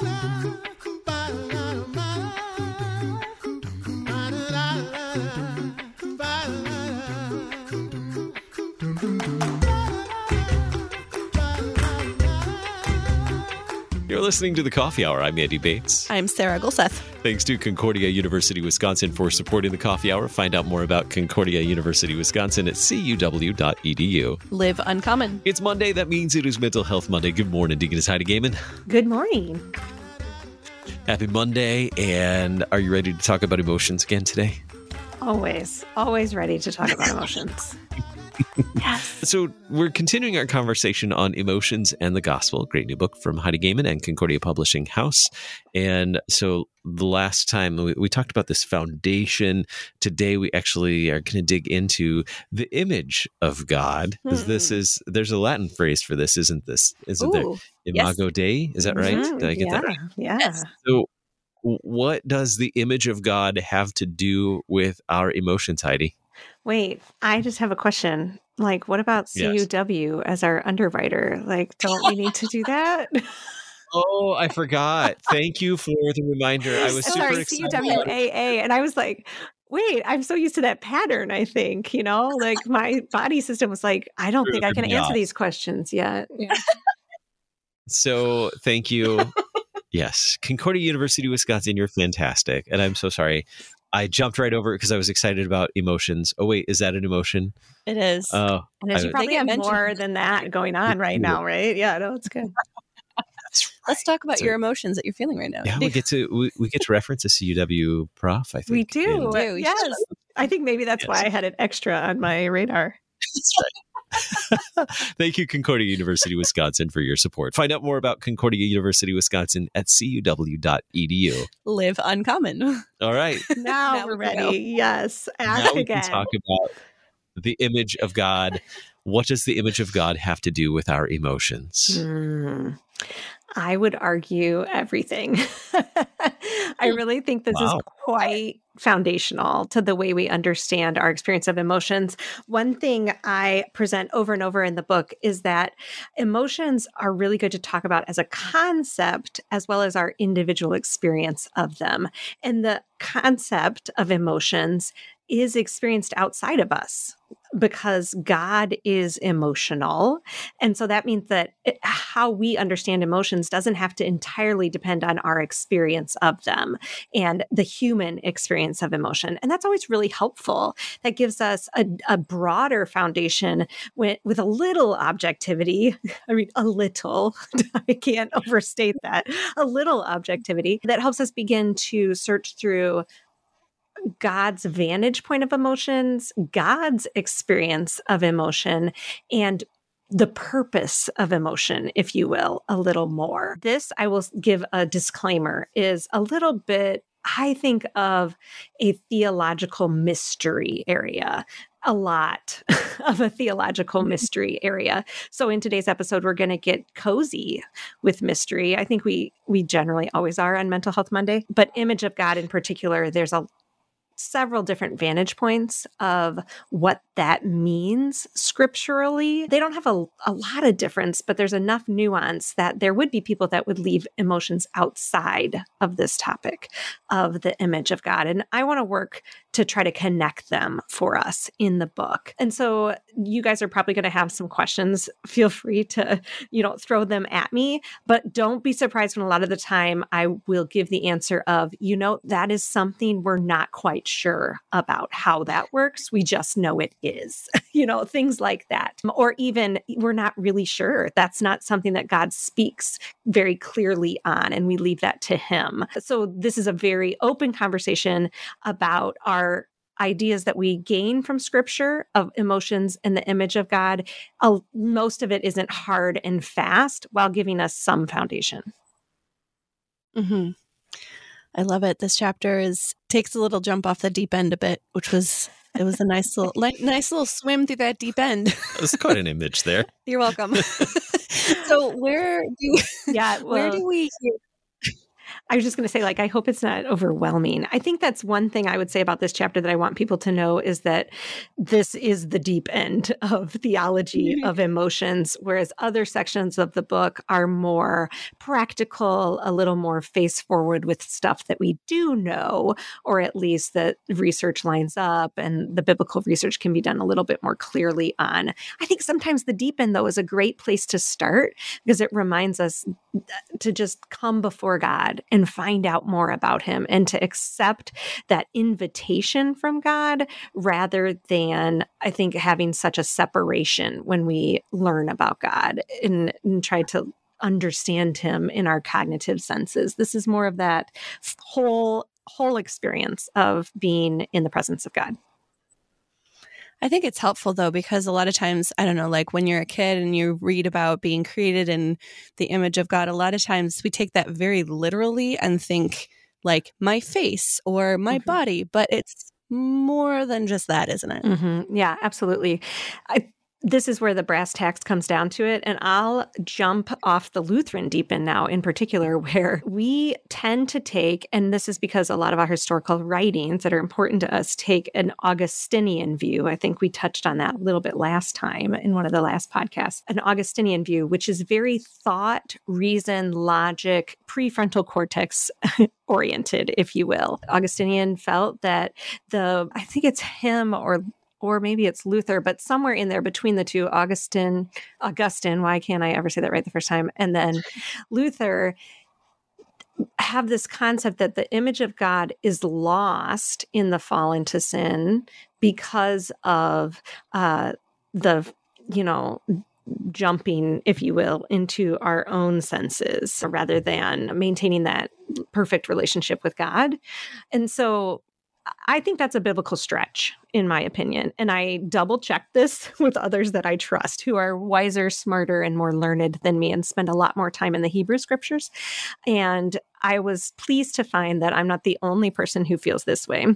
You're listening to the Coffee Hour. I'm Andy Bates. I'm Sarah Gulseth. Thanks to Concordia University Wisconsin for supporting the Coffee Hour. Find out more about Concordia University Wisconsin at cuw.edu. Live uncommon. It's Monday. That means it is Mental Health Monday. Good morning, Deaconess Heidi Goehmann. Good morning. Happy Monday. And are you ready to talk about emotions again today? Always, always ready to talk about emotions. yes. So we're continuing our conversation on emotions and the gospel. Great new book from Heidi Goehmann and Concordia Publishing House. And so the last time we, we talked about this foundation. Today we actually are going to dig into the image of God. Because hmm. this is there's a Latin phrase for this, isn't this? Isn't Ooh, there? Imago yes. Dei. Is that right? Mm-hmm. Did I get yeah, that right? Yeah. So what does the image of God have to do with our emotions, Heidi? Wait, I just have a question. Like, what about CUW yes. as our underwriter? Like, don't we need to do that? Oh, I forgot. Thank you for the reminder. I was super Sorry, excited. CUWAA. And I was like, wait, I'm so used to that pattern, I think, you know, like my body system was like, I don't think I can answer these questions yet. Yeah. so thank you. yes. Concordia University, Wisconsin, you're fantastic. And I'm so sorry. I jumped right over it because I was excited about emotions. Oh wait, is that an emotion? It is. Oh, and you probably have more than that going on right now, right? Yeah, no, it's good. Right. Let's talk about so, your emotions that you're feeling right now. Yeah, we get to we, we get to reference a CUW prof. I think we do. yes, I think maybe that's yes. why I had it extra on my radar. That's right. Thank you, Concordia University, Wisconsin, for your support. Find out more about Concordia University, Wisconsin at cuw.edu. Live uncommon. All right. Now, now we're ready. Yes. Ask now we again. can talk about the image of God. What does the image of God have to do with our emotions? Mm. I would argue everything. I really think this wow. is quite foundational to the way we understand our experience of emotions. One thing I present over and over in the book is that emotions are really good to talk about as a concept as well as our individual experience of them. And the concept of emotions is experienced outside of us because God is emotional. And so that means that it, how we understand emotions doesn't have to entirely depend on our experience of them and the human experience of emotion. And that's always really helpful. That gives us a, a broader foundation with, with a little objectivity. I mean, a little, I can't overstate that, a little objectivity that helps us begin to search through God's vantage point of emotions, God's experience of emotion, and the purpose of emotion, if you will, a little more. This, I will give a disclaimer, is a little bit, I think, of a theological mystery area. A lot of a theological mystery area. So in today's episode, we're going to get cozy with mystery. I think we we generally always are on Mental Health Monday, but image of God in particular, there's a several different vantage points of what that means scripturally. They don't have a, a lot of difference, but there's enough nuance that there would be people that would leave emotions outside of this topic of the image of God. And I want to work to try to connect them for us in the book. And so you guys are probably going to have some questions. Feel free to, you know, throw them at me, but don't be surprised when a lot of the time I will give the answer of, you know, that is something we're not quite sure about how that works. We just know it is, you know, things like that. Or even we're not really sure. That's not something that God speaks very clearly on, and we leave that to Him. So this is a very open conversation about our ideas that we gain from scripture of emotions and the image of God, uh, most of it isn't hard and fast while giving us some foundation. Mm-hmm. I love it. This chapter is takes a little jump off the deep end a bit, which was it was a nice little like, nice little swim through that deep end. That's quite an image there. You're welcome. so where do yeah well, where do we hear I was just going to say, like, I hope it's not overwhelming. I think that's one thing I would say about this chapter that I want people to know is that this is the deep end of theology mm-hmm. of emotions, whereas other sections of the book are more practical, a little more face forward with stuff that we do know, or at least that research lines up and the biblical research can be done a little bit more clearly on. I think sometimes the deep end, though, is a great place to start because it reminds us to just come before God and find out more about Him and to accept that invitation from God rather than, I think, having such a separation when we learn about God and, and try to understand Him in our cognitive senses. This is more of that whole whole experience of being in the presence of God. I think it's helpful though, because a lot of times, I don't know, like when you're a kid and you read about being created in the image of God, a lot of times we take that very literally and think like my face or my mm-hmm. body, but it's more than just that, isn't it? Mm-hmm. Yeah, absolutely. I this is where the brass tacks comes down to it. And I'll jump off the Lutheran deep end now, in particular, where we tend to take, and this is because a lot of our historical writings that are important to us take an Augustinian view. I think we touched on that a little bit last time in one of the last podcasts. An Augustinian view, which is very thought, reason, logic, prefrontal cortex oriented, if you will. Augustinian felt that the, I think it's him or or maybe it's Luther, but somewhere in there between the two, Augustine, Augustine, why can't I ever say that right the first time? And then Luther have this concept that the image of God is lost in the fall into sin because of uh, the, you know, jumping, if you will, into our own senses rather than maintaining that perfect relationship with God. And so I think that's a biblical stretch, in my opinion. And I double checked this with others that I trust who are wiser, smarter, and more learned than me and spend a lot more time in the Hebrew scriptures. And I was pleased to find that I'm not the only person who feels this way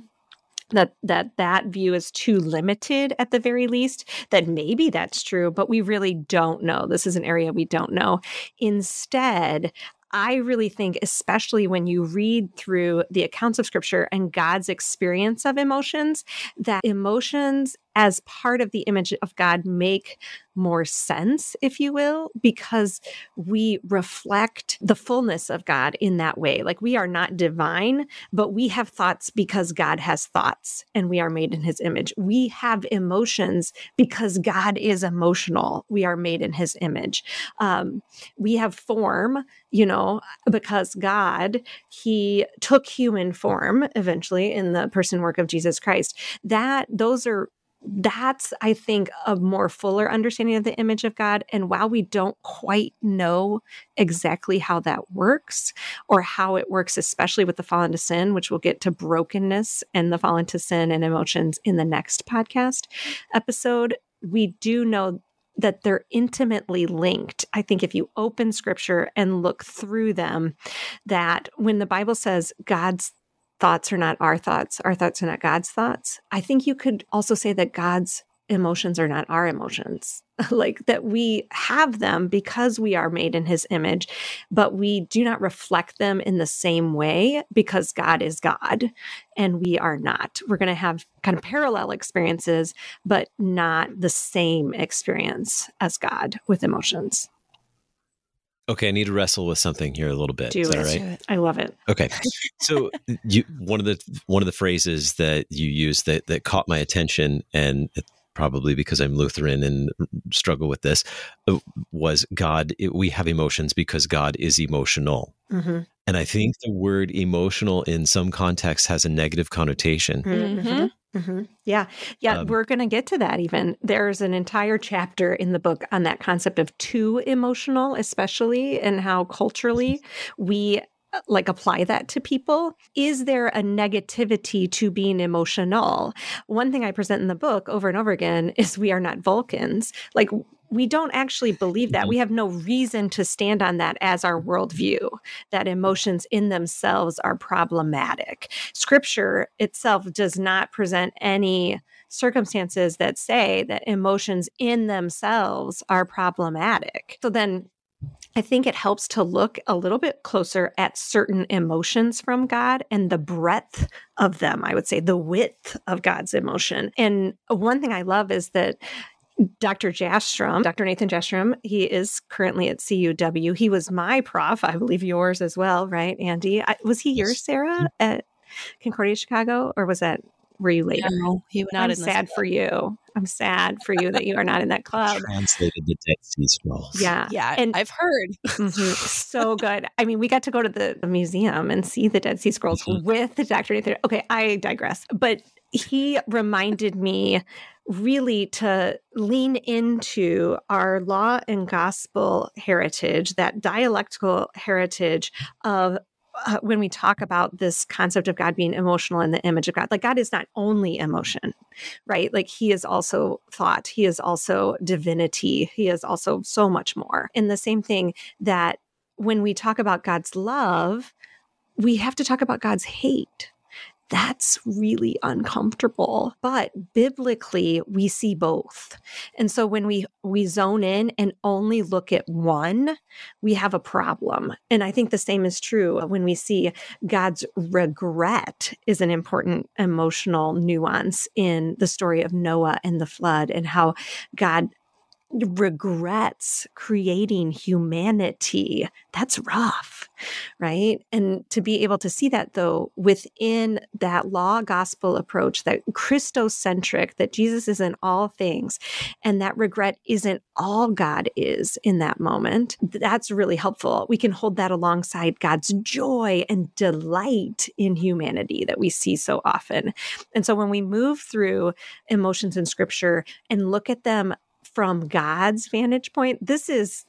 that that that view is too limited at the very least that maybe that's true but we really don't know this is an area we don't know instead I really think, especially when you read through the accounts of scripture and God's experience of emotions, that emotions as part of the image of God make more sense, if you will, because we reflect the fullness of God in that way. Like we are not divine, but we have thoughts because God has thoughts and we are made in his image. We have emotions because God is emotional. We are made in his image. Um, we have form, you know, because God, he took human form eventually in the person work of Jesus Christ. That those are that's i think a more fuller understanding of the image of god and while we don't quite know exactly how that works or how it works especially with the fall into sin which we'll get to brokenness and the fall into sin and emotions in the next podcast episode we do know that they're intimately linked. I think if you open scripture and look through them, that when the Bible says God's thoughts are not our thoughts, our thoughts are not God's thoughts. I think you could also say that God's emotions are not our emotions. like that we have them because we are made in his image, but we do not reflect them in the same way because God is God and we are not. We're going to have kind of parallel experiences, but not the same experience as God with emotions. Okay, I need to wrestle with something here a little bit. Do Is that it. right? I love it. Okay, so you one of the one of the phrases that you used that that caught my attention, and probably because I'm Lutheran and struggle with this, uh, was God. We have emotions because God is emotional. Mm-hmm. And I think the word emotional in some contexts has a negative connotation. Mm-hmm. Mm-hmm. Yeah. Yeah. Um, we're going to get to that even. There's an entire chapter in the book on that concept of too emotional, especially, and how culturally we uh, like apply that to people. Is there a negativity to being emotional? One thing I present in the book over and over again is we are not Vulcans. Like, we don't actually believe that. Mm-hmm. We have no reason to stand on that as our worldview, that emotions in themselves are problematic. Scripture itself does not present any circumstances that say that emotions in themselves are problematic. So then I think it helps to look a little bit closer at certain emotions from God and the breadth of them, I would say, the width of God's emotion. And one thing I love is that Dr. Jastram, Dr. Nathan Jastram, he is currently at CUW. He was my prof, I believe yours as well, right, Andy? I, was he yes. yours, Sarah, at Concordia Chicago, or was that were you later? No, he was not I'm sad for you. I'm sad for you that you are not in that club. Translated the Dead Sea Scrolls. Yeah, yeah, and I've heard mm-hmm, so good. I mean, we got to go to the, the museum and see the Dead Sea Scrolls mm-hmm. with Dr. Nathan. Okay, I digress, but he reminded me really to lean into our law and gospel heritage, that dialectical heritage of uh, when we talk about this concept of God being emotional in the image of God, like God is not only emotion, right? Like he is also thought, he is also divinity, he is also so much more. And the same thing that when we talk about God's love, we have to talk about God's hate that's really uncomfortable. But biblically, we see both. And so when we we zone in and only look at one, we have a problem. And I think the same is true when we see God's regret is an important emotional nuance in the story of Noah and the flood and how God regrets creating humanity. That's rough, right? And to be able to see that though within that law gospel approach, that Christocentric, that Jesus is in all things, and that regret isn't all God is in that moment, that's really helpful. We can hold that alongside God's joy and delight in humanity that we see so often. And so when we move through emotions in scripture and look at them from God's vantage point, this is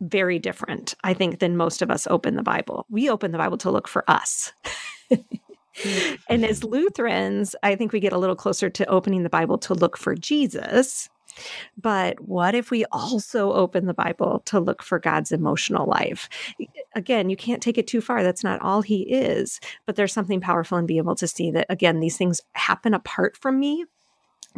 very different, I think, than most of us open the Bible. We open the Bible to look for us. and as Lutherans, I think we get a little closer to opening the Bible to look for Jesus. But what if we also open the Bible to look for God's emotional life? Again, you can't take it too far. That's not all He is. But there's something powerful in being able to see that, again, these things happen apart from me,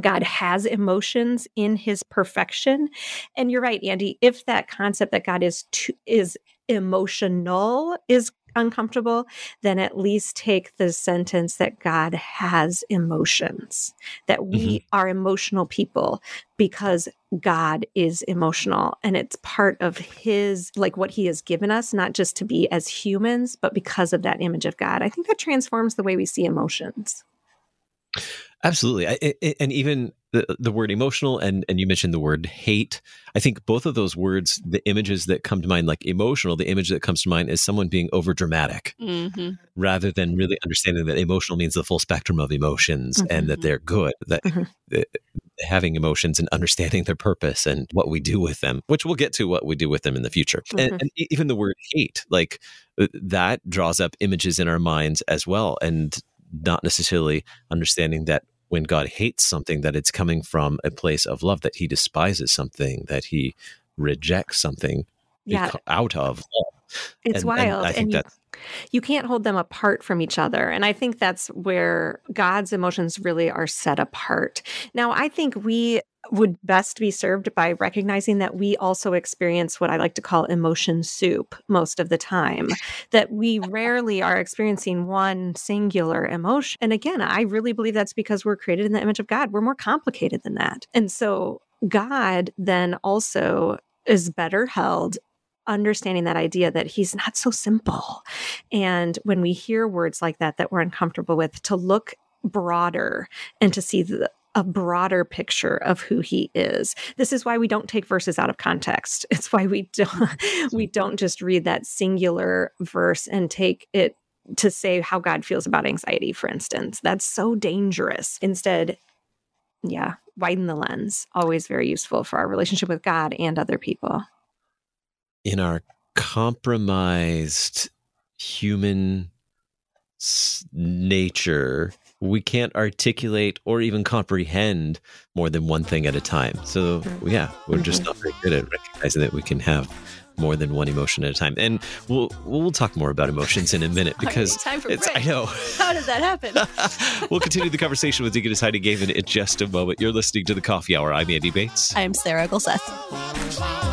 God has emotions in his perfection. And you're right, Andy, if that concept that God is to, is emotional is uncomfortable, then at least take the sentence that God has emotions, that we mm-hmm. are emotional people because God is emotional and it's part of his, like what he has given us, not just to be as humans, but because of that image of God. I think that transforms the way we see emotions. Absolutely. I, I, and even the, the word emotional and, and you mentioned the word hate. I think both of those words, the images that come to mind, like emotional, the image that comes to mind is someone being over dramatic mm-hmm. rather than really understanding that emotional means the full spectrum of emotions mm-hmm. and that they're good, that mm-hmm. having emotions and understanding their purpose and what we do with them, which we'll get to what we do with them in the future. And, mm-hmm. and even the word hate, like uh, that draws up images in our minds as well. And not necessarily understanding that when God hates something, that it's coming from a place of love, that he despises something, that he rejects something yeah. out of love. It's and, wild. And, and you, you can't hold them apart from each other. And I think that's where God's emotions really are set apart. Now, I think we would best be served by recognizing that we also experience what I like to call emotion soup most of the time, that we rarely are experiencing one singular emotion. And again, I really believe that's because we're created in the image of God. We're more complicated than that. And so God then also is better held understanding that idea that he's not so simple. And when we hear words like that that we're uncomfortable with, to look broader and to see the a broader picture of who he is. This is why we don't take verses out of context. It's why we don't we don't just read that singular verse and take it to say how God feels about anxiety, for instance. That's so dangerous. Instead, yeah, widen the lens. Always very useful for our relationship with God and other people. In our compromised human nature, we can't articulate or even comprehend more than one thing at a time. So, mm-hmm. yeah, we're just mm-hmm. not very good at recognizing that we can have more than one emotion at a time. And we'll we'll talk more about emotions in a minute because time for it's, break. I know. How did that happen? we'll continue the conversation with Deaconess Heidi Goehmann in just a moment. You're listening to the Coffee Hour. I'm Andy Bates. I'm Sarah Gulseth.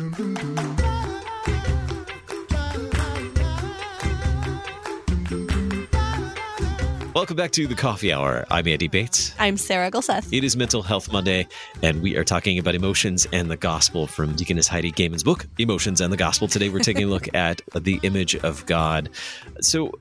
Welcome back to the Coffee Hour. I'm Andy Bates. I'm Sarah Gulseth. It is Mental Health Monday, and we are talking about emotions and the gospel from Deaconess Heidi Goehmann's book, Emotions and the Gospel. Today, we're taking a look at the image of God. So,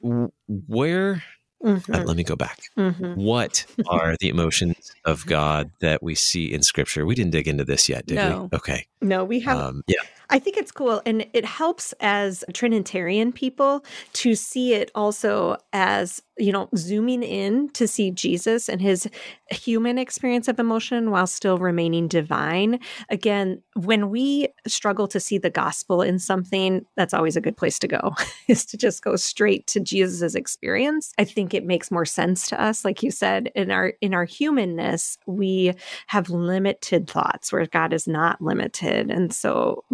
where Mm-hmm. Uh, let me go back. Mm-hmm. What are the emotions of God that we see in Scripture? We didn't dig into this yet, did no. we? Okay. No, we have. Um, yeah. I think it's cool. And it helps as Trinitarian people to see it also as, you know, zooming in to see Jesus and his human experience of emotion while still remaining divine. Again, when we struggle to see the gospel in something, that's always a good place to go, is to just go straight to Jesus's experience. I think it makes more sense to us. Like you said, in our in our humanness, we have limited thoughts where God is not limited. And so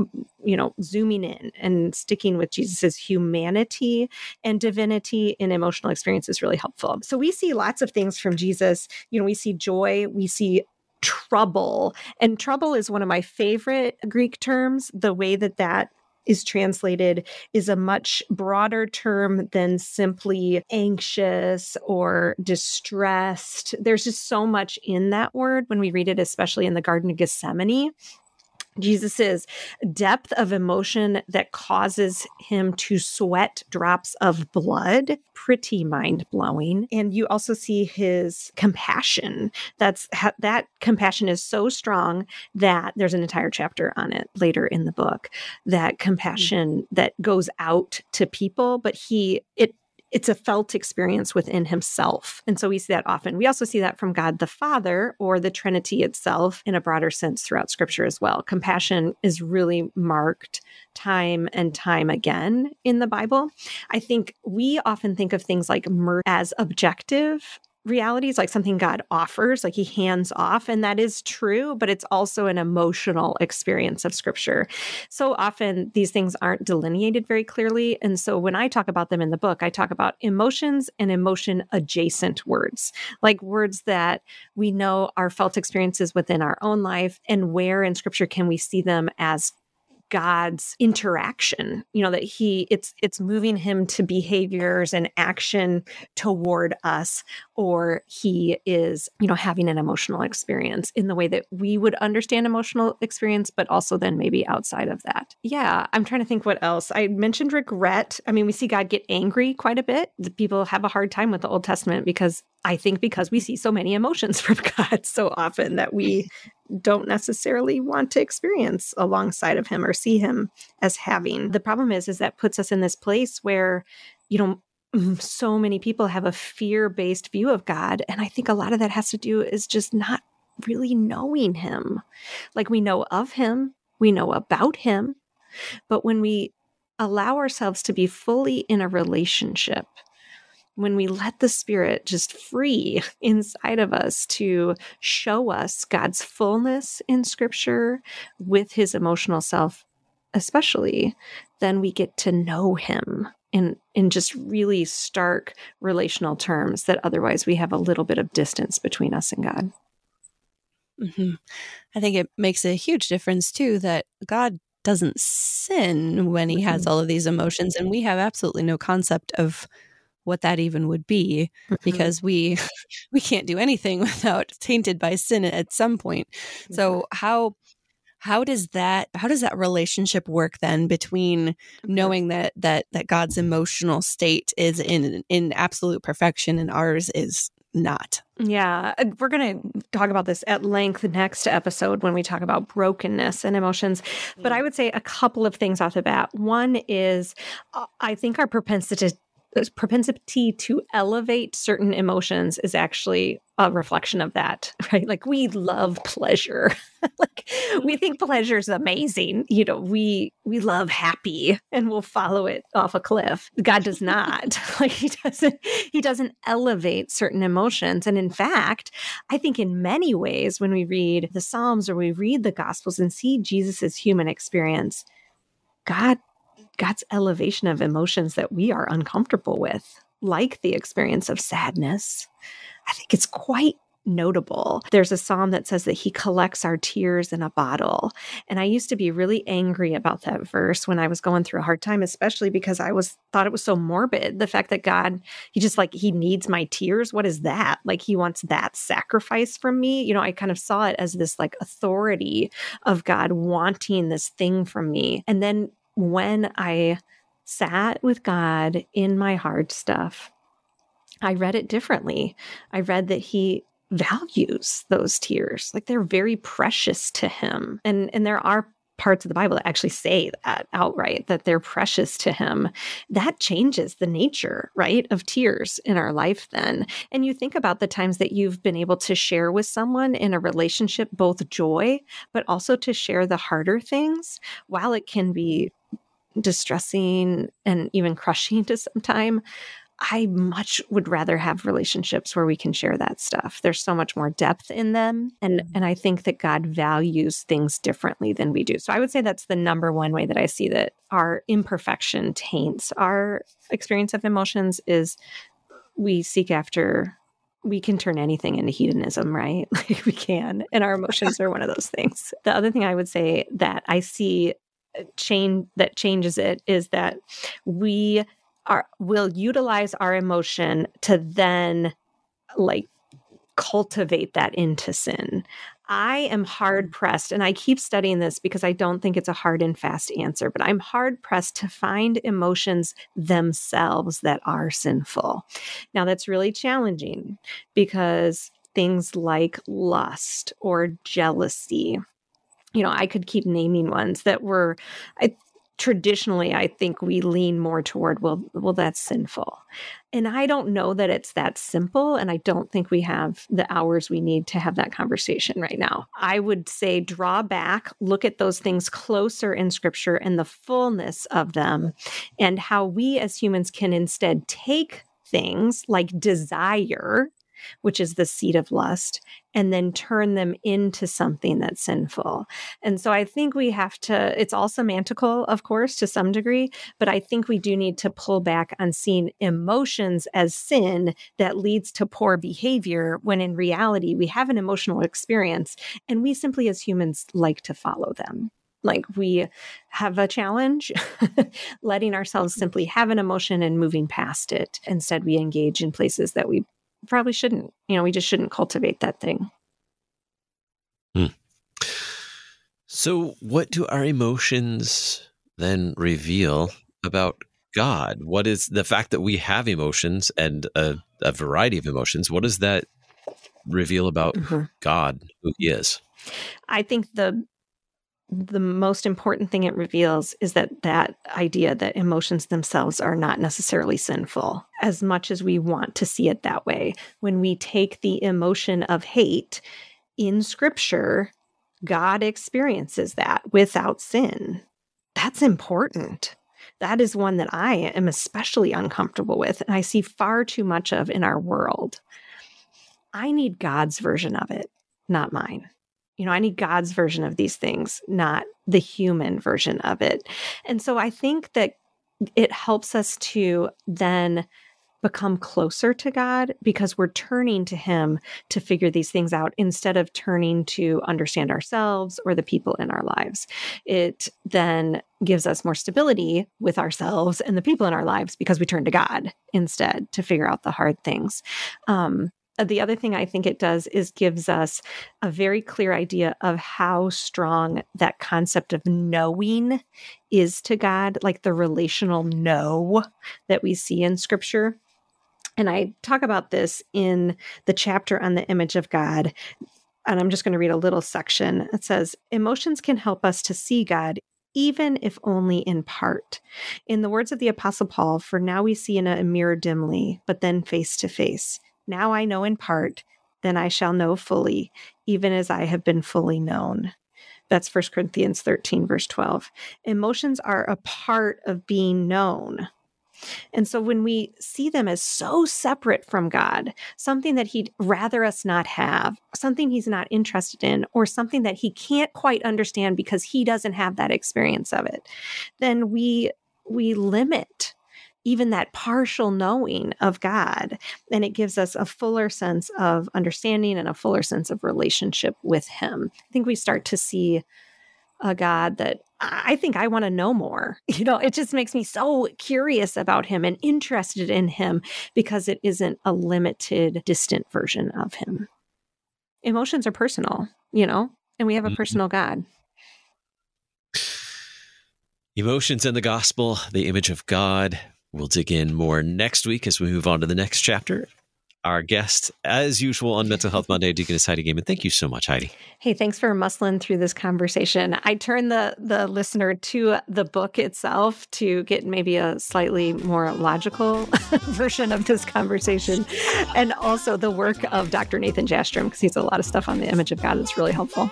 you know, zooming in and sticking with Jesus's humanity and divinity in emotional experience is really helpful. So we see lots of things from Jesus. You know, we see joy, we see trouble, and trouble is one of my favorite Greek terms. The way that that is translated is a much broader term than simply anxious or distressed. There's just so much in that word when we read it, especially in the Garden of Gethsemane. Jesus's depth of emotion that causes him to sweat drops of blood, pretty mind blowing. And you also see his compassion. That's that compassion is so strong that there's an entire chapter on it later in the book. That compassion mm-hmm. that goes out to people, but he it it's a felt experience within himself. And so we see that often. We also see that from God the Father or the Trinity itself in a broader sense throughout scripture as well. Compassion is really marked time and time again in the Bible. I think we often think of things like mercy as objective realities like something God offers, like he hands off. And that is true, but it's also an emotional experience of scripture. So often these things aren't delineated very clearly. And so when I talk about them in the book, I talk about emotions and emotion adjacent words, like words that we know are felt experiences within our own life and where in scripture can we see them as God's interaction, you know, that he it's it's moving him to behaviors and action toward us or he is, you know, having an emotional experience in the way that we would understand emotional experience but also then maybe outside of that. Yeah, I'm trying to think what else. I mentioned regret. I mean, we see God get angry quite a bit. The people have a hard time with the Old Testament because I think because we see so many emotions from God so often that we don't necessarily want to experience alongside of him or see him as having. The problem is is that puts us in this place where you know mm, so many people have a fear-based view of God and I think a lot of that has to do is just not really knowing him. Like we know of him, we know about him, but when we allow ourselves to be fully in a relationship when we let the Spirit just free inside of us to show us God's fullness in Scripture with His emotional self, especially, then we get to know Him in, in just really stark relational terms that otherwise we have a little bit of distance between us and God. Mm-hmm. I think it makes a huge difference too that God doesn't sin when he has mm-hmm. all of these emotions, and we have absolutely no concept of what that even would be mm-hmm. because we we can't do anything without tainted by sin at some point so how how does that how does that relationship work then between knowing that that that god's emotional state is in in absolute perfection and ours is not yeah, uh, we're going to talk about this at length next episode when we talk about brokenness and emotions. But I would say a couple of things off the bat. One is, uh, I think our propensity propensity to elevate certain emotions is actually a reflection of that, right? Like we love pleasure. like we think pleasure is amazing. You know, we we love happy and we'll follow it off a cliff. God does not. like he doesn't he doesn't elevate certain emotions. And in fact, I think in many ways when we read the Psalms or we read the Gospels and see Jesus's human experience, God God's elevation of emotions that we are uncomfortable with, like the experience of sadness. I think it's quite notable. There's a psalm that says that he collects our tears in a bottle. And I used to be really angry about that verse when I was going through a hard time, especially because I was thought it was so morbid. The fact that God, he just like he needs my tears. What is that? Like he wants that sacrifice from me. You know, I kind of saw it as this like authority of God wanting this thing from me. And then when I sat with God in my hard stuff, I read it differently. I read that he values those tears. Like they're very precious to him. And and there are parts of the Bible that actually say that outright, that they're precious to him, that changes the nature, right, of tears in our life then. And you think about the times that you've been able to share with someone in a relationship both joy, but also to share the harder things. While it can be distressing and even crushing to some time, I much would rather have relationships where we can share that stuff. There's so much more depth in them and mm-hmm. and I think that God values things differently than we do. So I would say that's the number one way that I see that our imperfection taints our experience of emotions is we seek after we can turn anything into hedonism, right? Like we can. And our emotions are one of those things. The other thing I would say that I see change that changes it is that we are will utilize our emotion to then like cultivate that into sin. I am hard mm. pressed, and I keep studying this because I don't think it's a hard and fast answer, but I'm hard pressed to find emotions themselves that are sinful. Now, that's really challenging because things like lust or jealousy you know, I could keep naming ones that were I traditionally I think we lean more toward well well that's sinful. And I don't know that it's that simple and I don't think we have the hours we need to have that conversation right now. I would say draw back, look at those things closer in scripture and the fullness of them and how we as humans can instead take things like desire which is the seed of lust, and then turn them into something that's sinful. And so I think we have to, it's all semantical, of course, to some degree, but I think we do need to pull back on seeing emotions as sin that leads to poor behavior when in reality we have an emotional experience and we simply as humans like to follow them like we have a challenge letting ourselves simply have an emotion and moving past it instead we engage in places that we probably shouldn't. You know, we just shouldn't cultivate that thing. Hmm. So, what do our emotions then reveal about God? What is the fact that we have emotions and a, a variety of emotions? What does that reveal about mm-hmm. God, who He is? I think the the most important thing it reveals is that that idea that emotions themselves are not necessarily sinful as much as we want to see it that way. When we take the emotion of hate in scripture god experiences that without sin. That's important. That is one that i am especially uncomfortable with and i see far too much of in our world. I need god's version of it not mine you know, I need God's version of these things, not the human version of it. And so I think that it helps us to then become closer to God because we're turning to Him to figure these things out instead of turning to understand ourselves or the people in our lives. It then gives us more stability with ourselves and the people in our lives because we turn to God instead to figure out the hard things. Um, Uh, the other thing I think it does is gives us a very clear idea of how strong that concept of knowing is to God, like the relational know that we see in scripture. And I talk about this in the chapter on the image of God. And I'm just going to read a little section. It says, Emotions can help us to see God even if only in part. In the words of the Apostle Paul, for now we see in a mirror dimly, but then face to face. Now I know in part, then I shall know fully, even as I have been fully known. That's 1 Corinthians 13, verse 12. Emotions are a part of being known. And so when we see them as so separate from God, something that he'd rather us not have, something he's not interested in, or something that he can't quite understand because he doesn't have that experience of it, then we we limit even that partial knowing of God. And it gives us a fuller sense of understanding and a fuller sense of relationship with Him. I think we start to see a God that I think I want to know more. You know, it just makes me so curious about him and interested in him because it isn't a limited, distant version of him. Emotions are personal, you know, and we have a mm-hmm. personal God. Emotions and the gospel, the image of God. We'll dig in more next week as we move on to the next chapter our guest, as usual, on Mental Health Monday, Deaconess Heidi Goehmann. Thank you so much, Heidi. Hey, thanks for muscling through this conversation. I turn the the listener to the book itself to get maybe a slightly more logical version of this conversation, and also the work of Dr. Nathan Jastram because he's a lot of stuff on the image of God that's really helpful.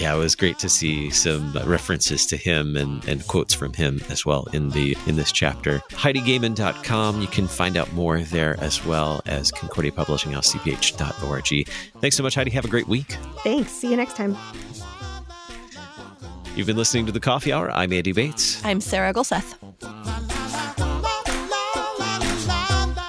Yeah, it was great to see some references to him and, and quotes from him as well in the in this chapter. HeidiGoehmann.com. You can find out more there as well as Concordia Publishing House, CPH.org. Thanks so much, Heidi. Have a great week. Thanks. See you next time. You've been listening to the Coffee Hour. I'm Andy Bates. I'm Sarah Gulseth.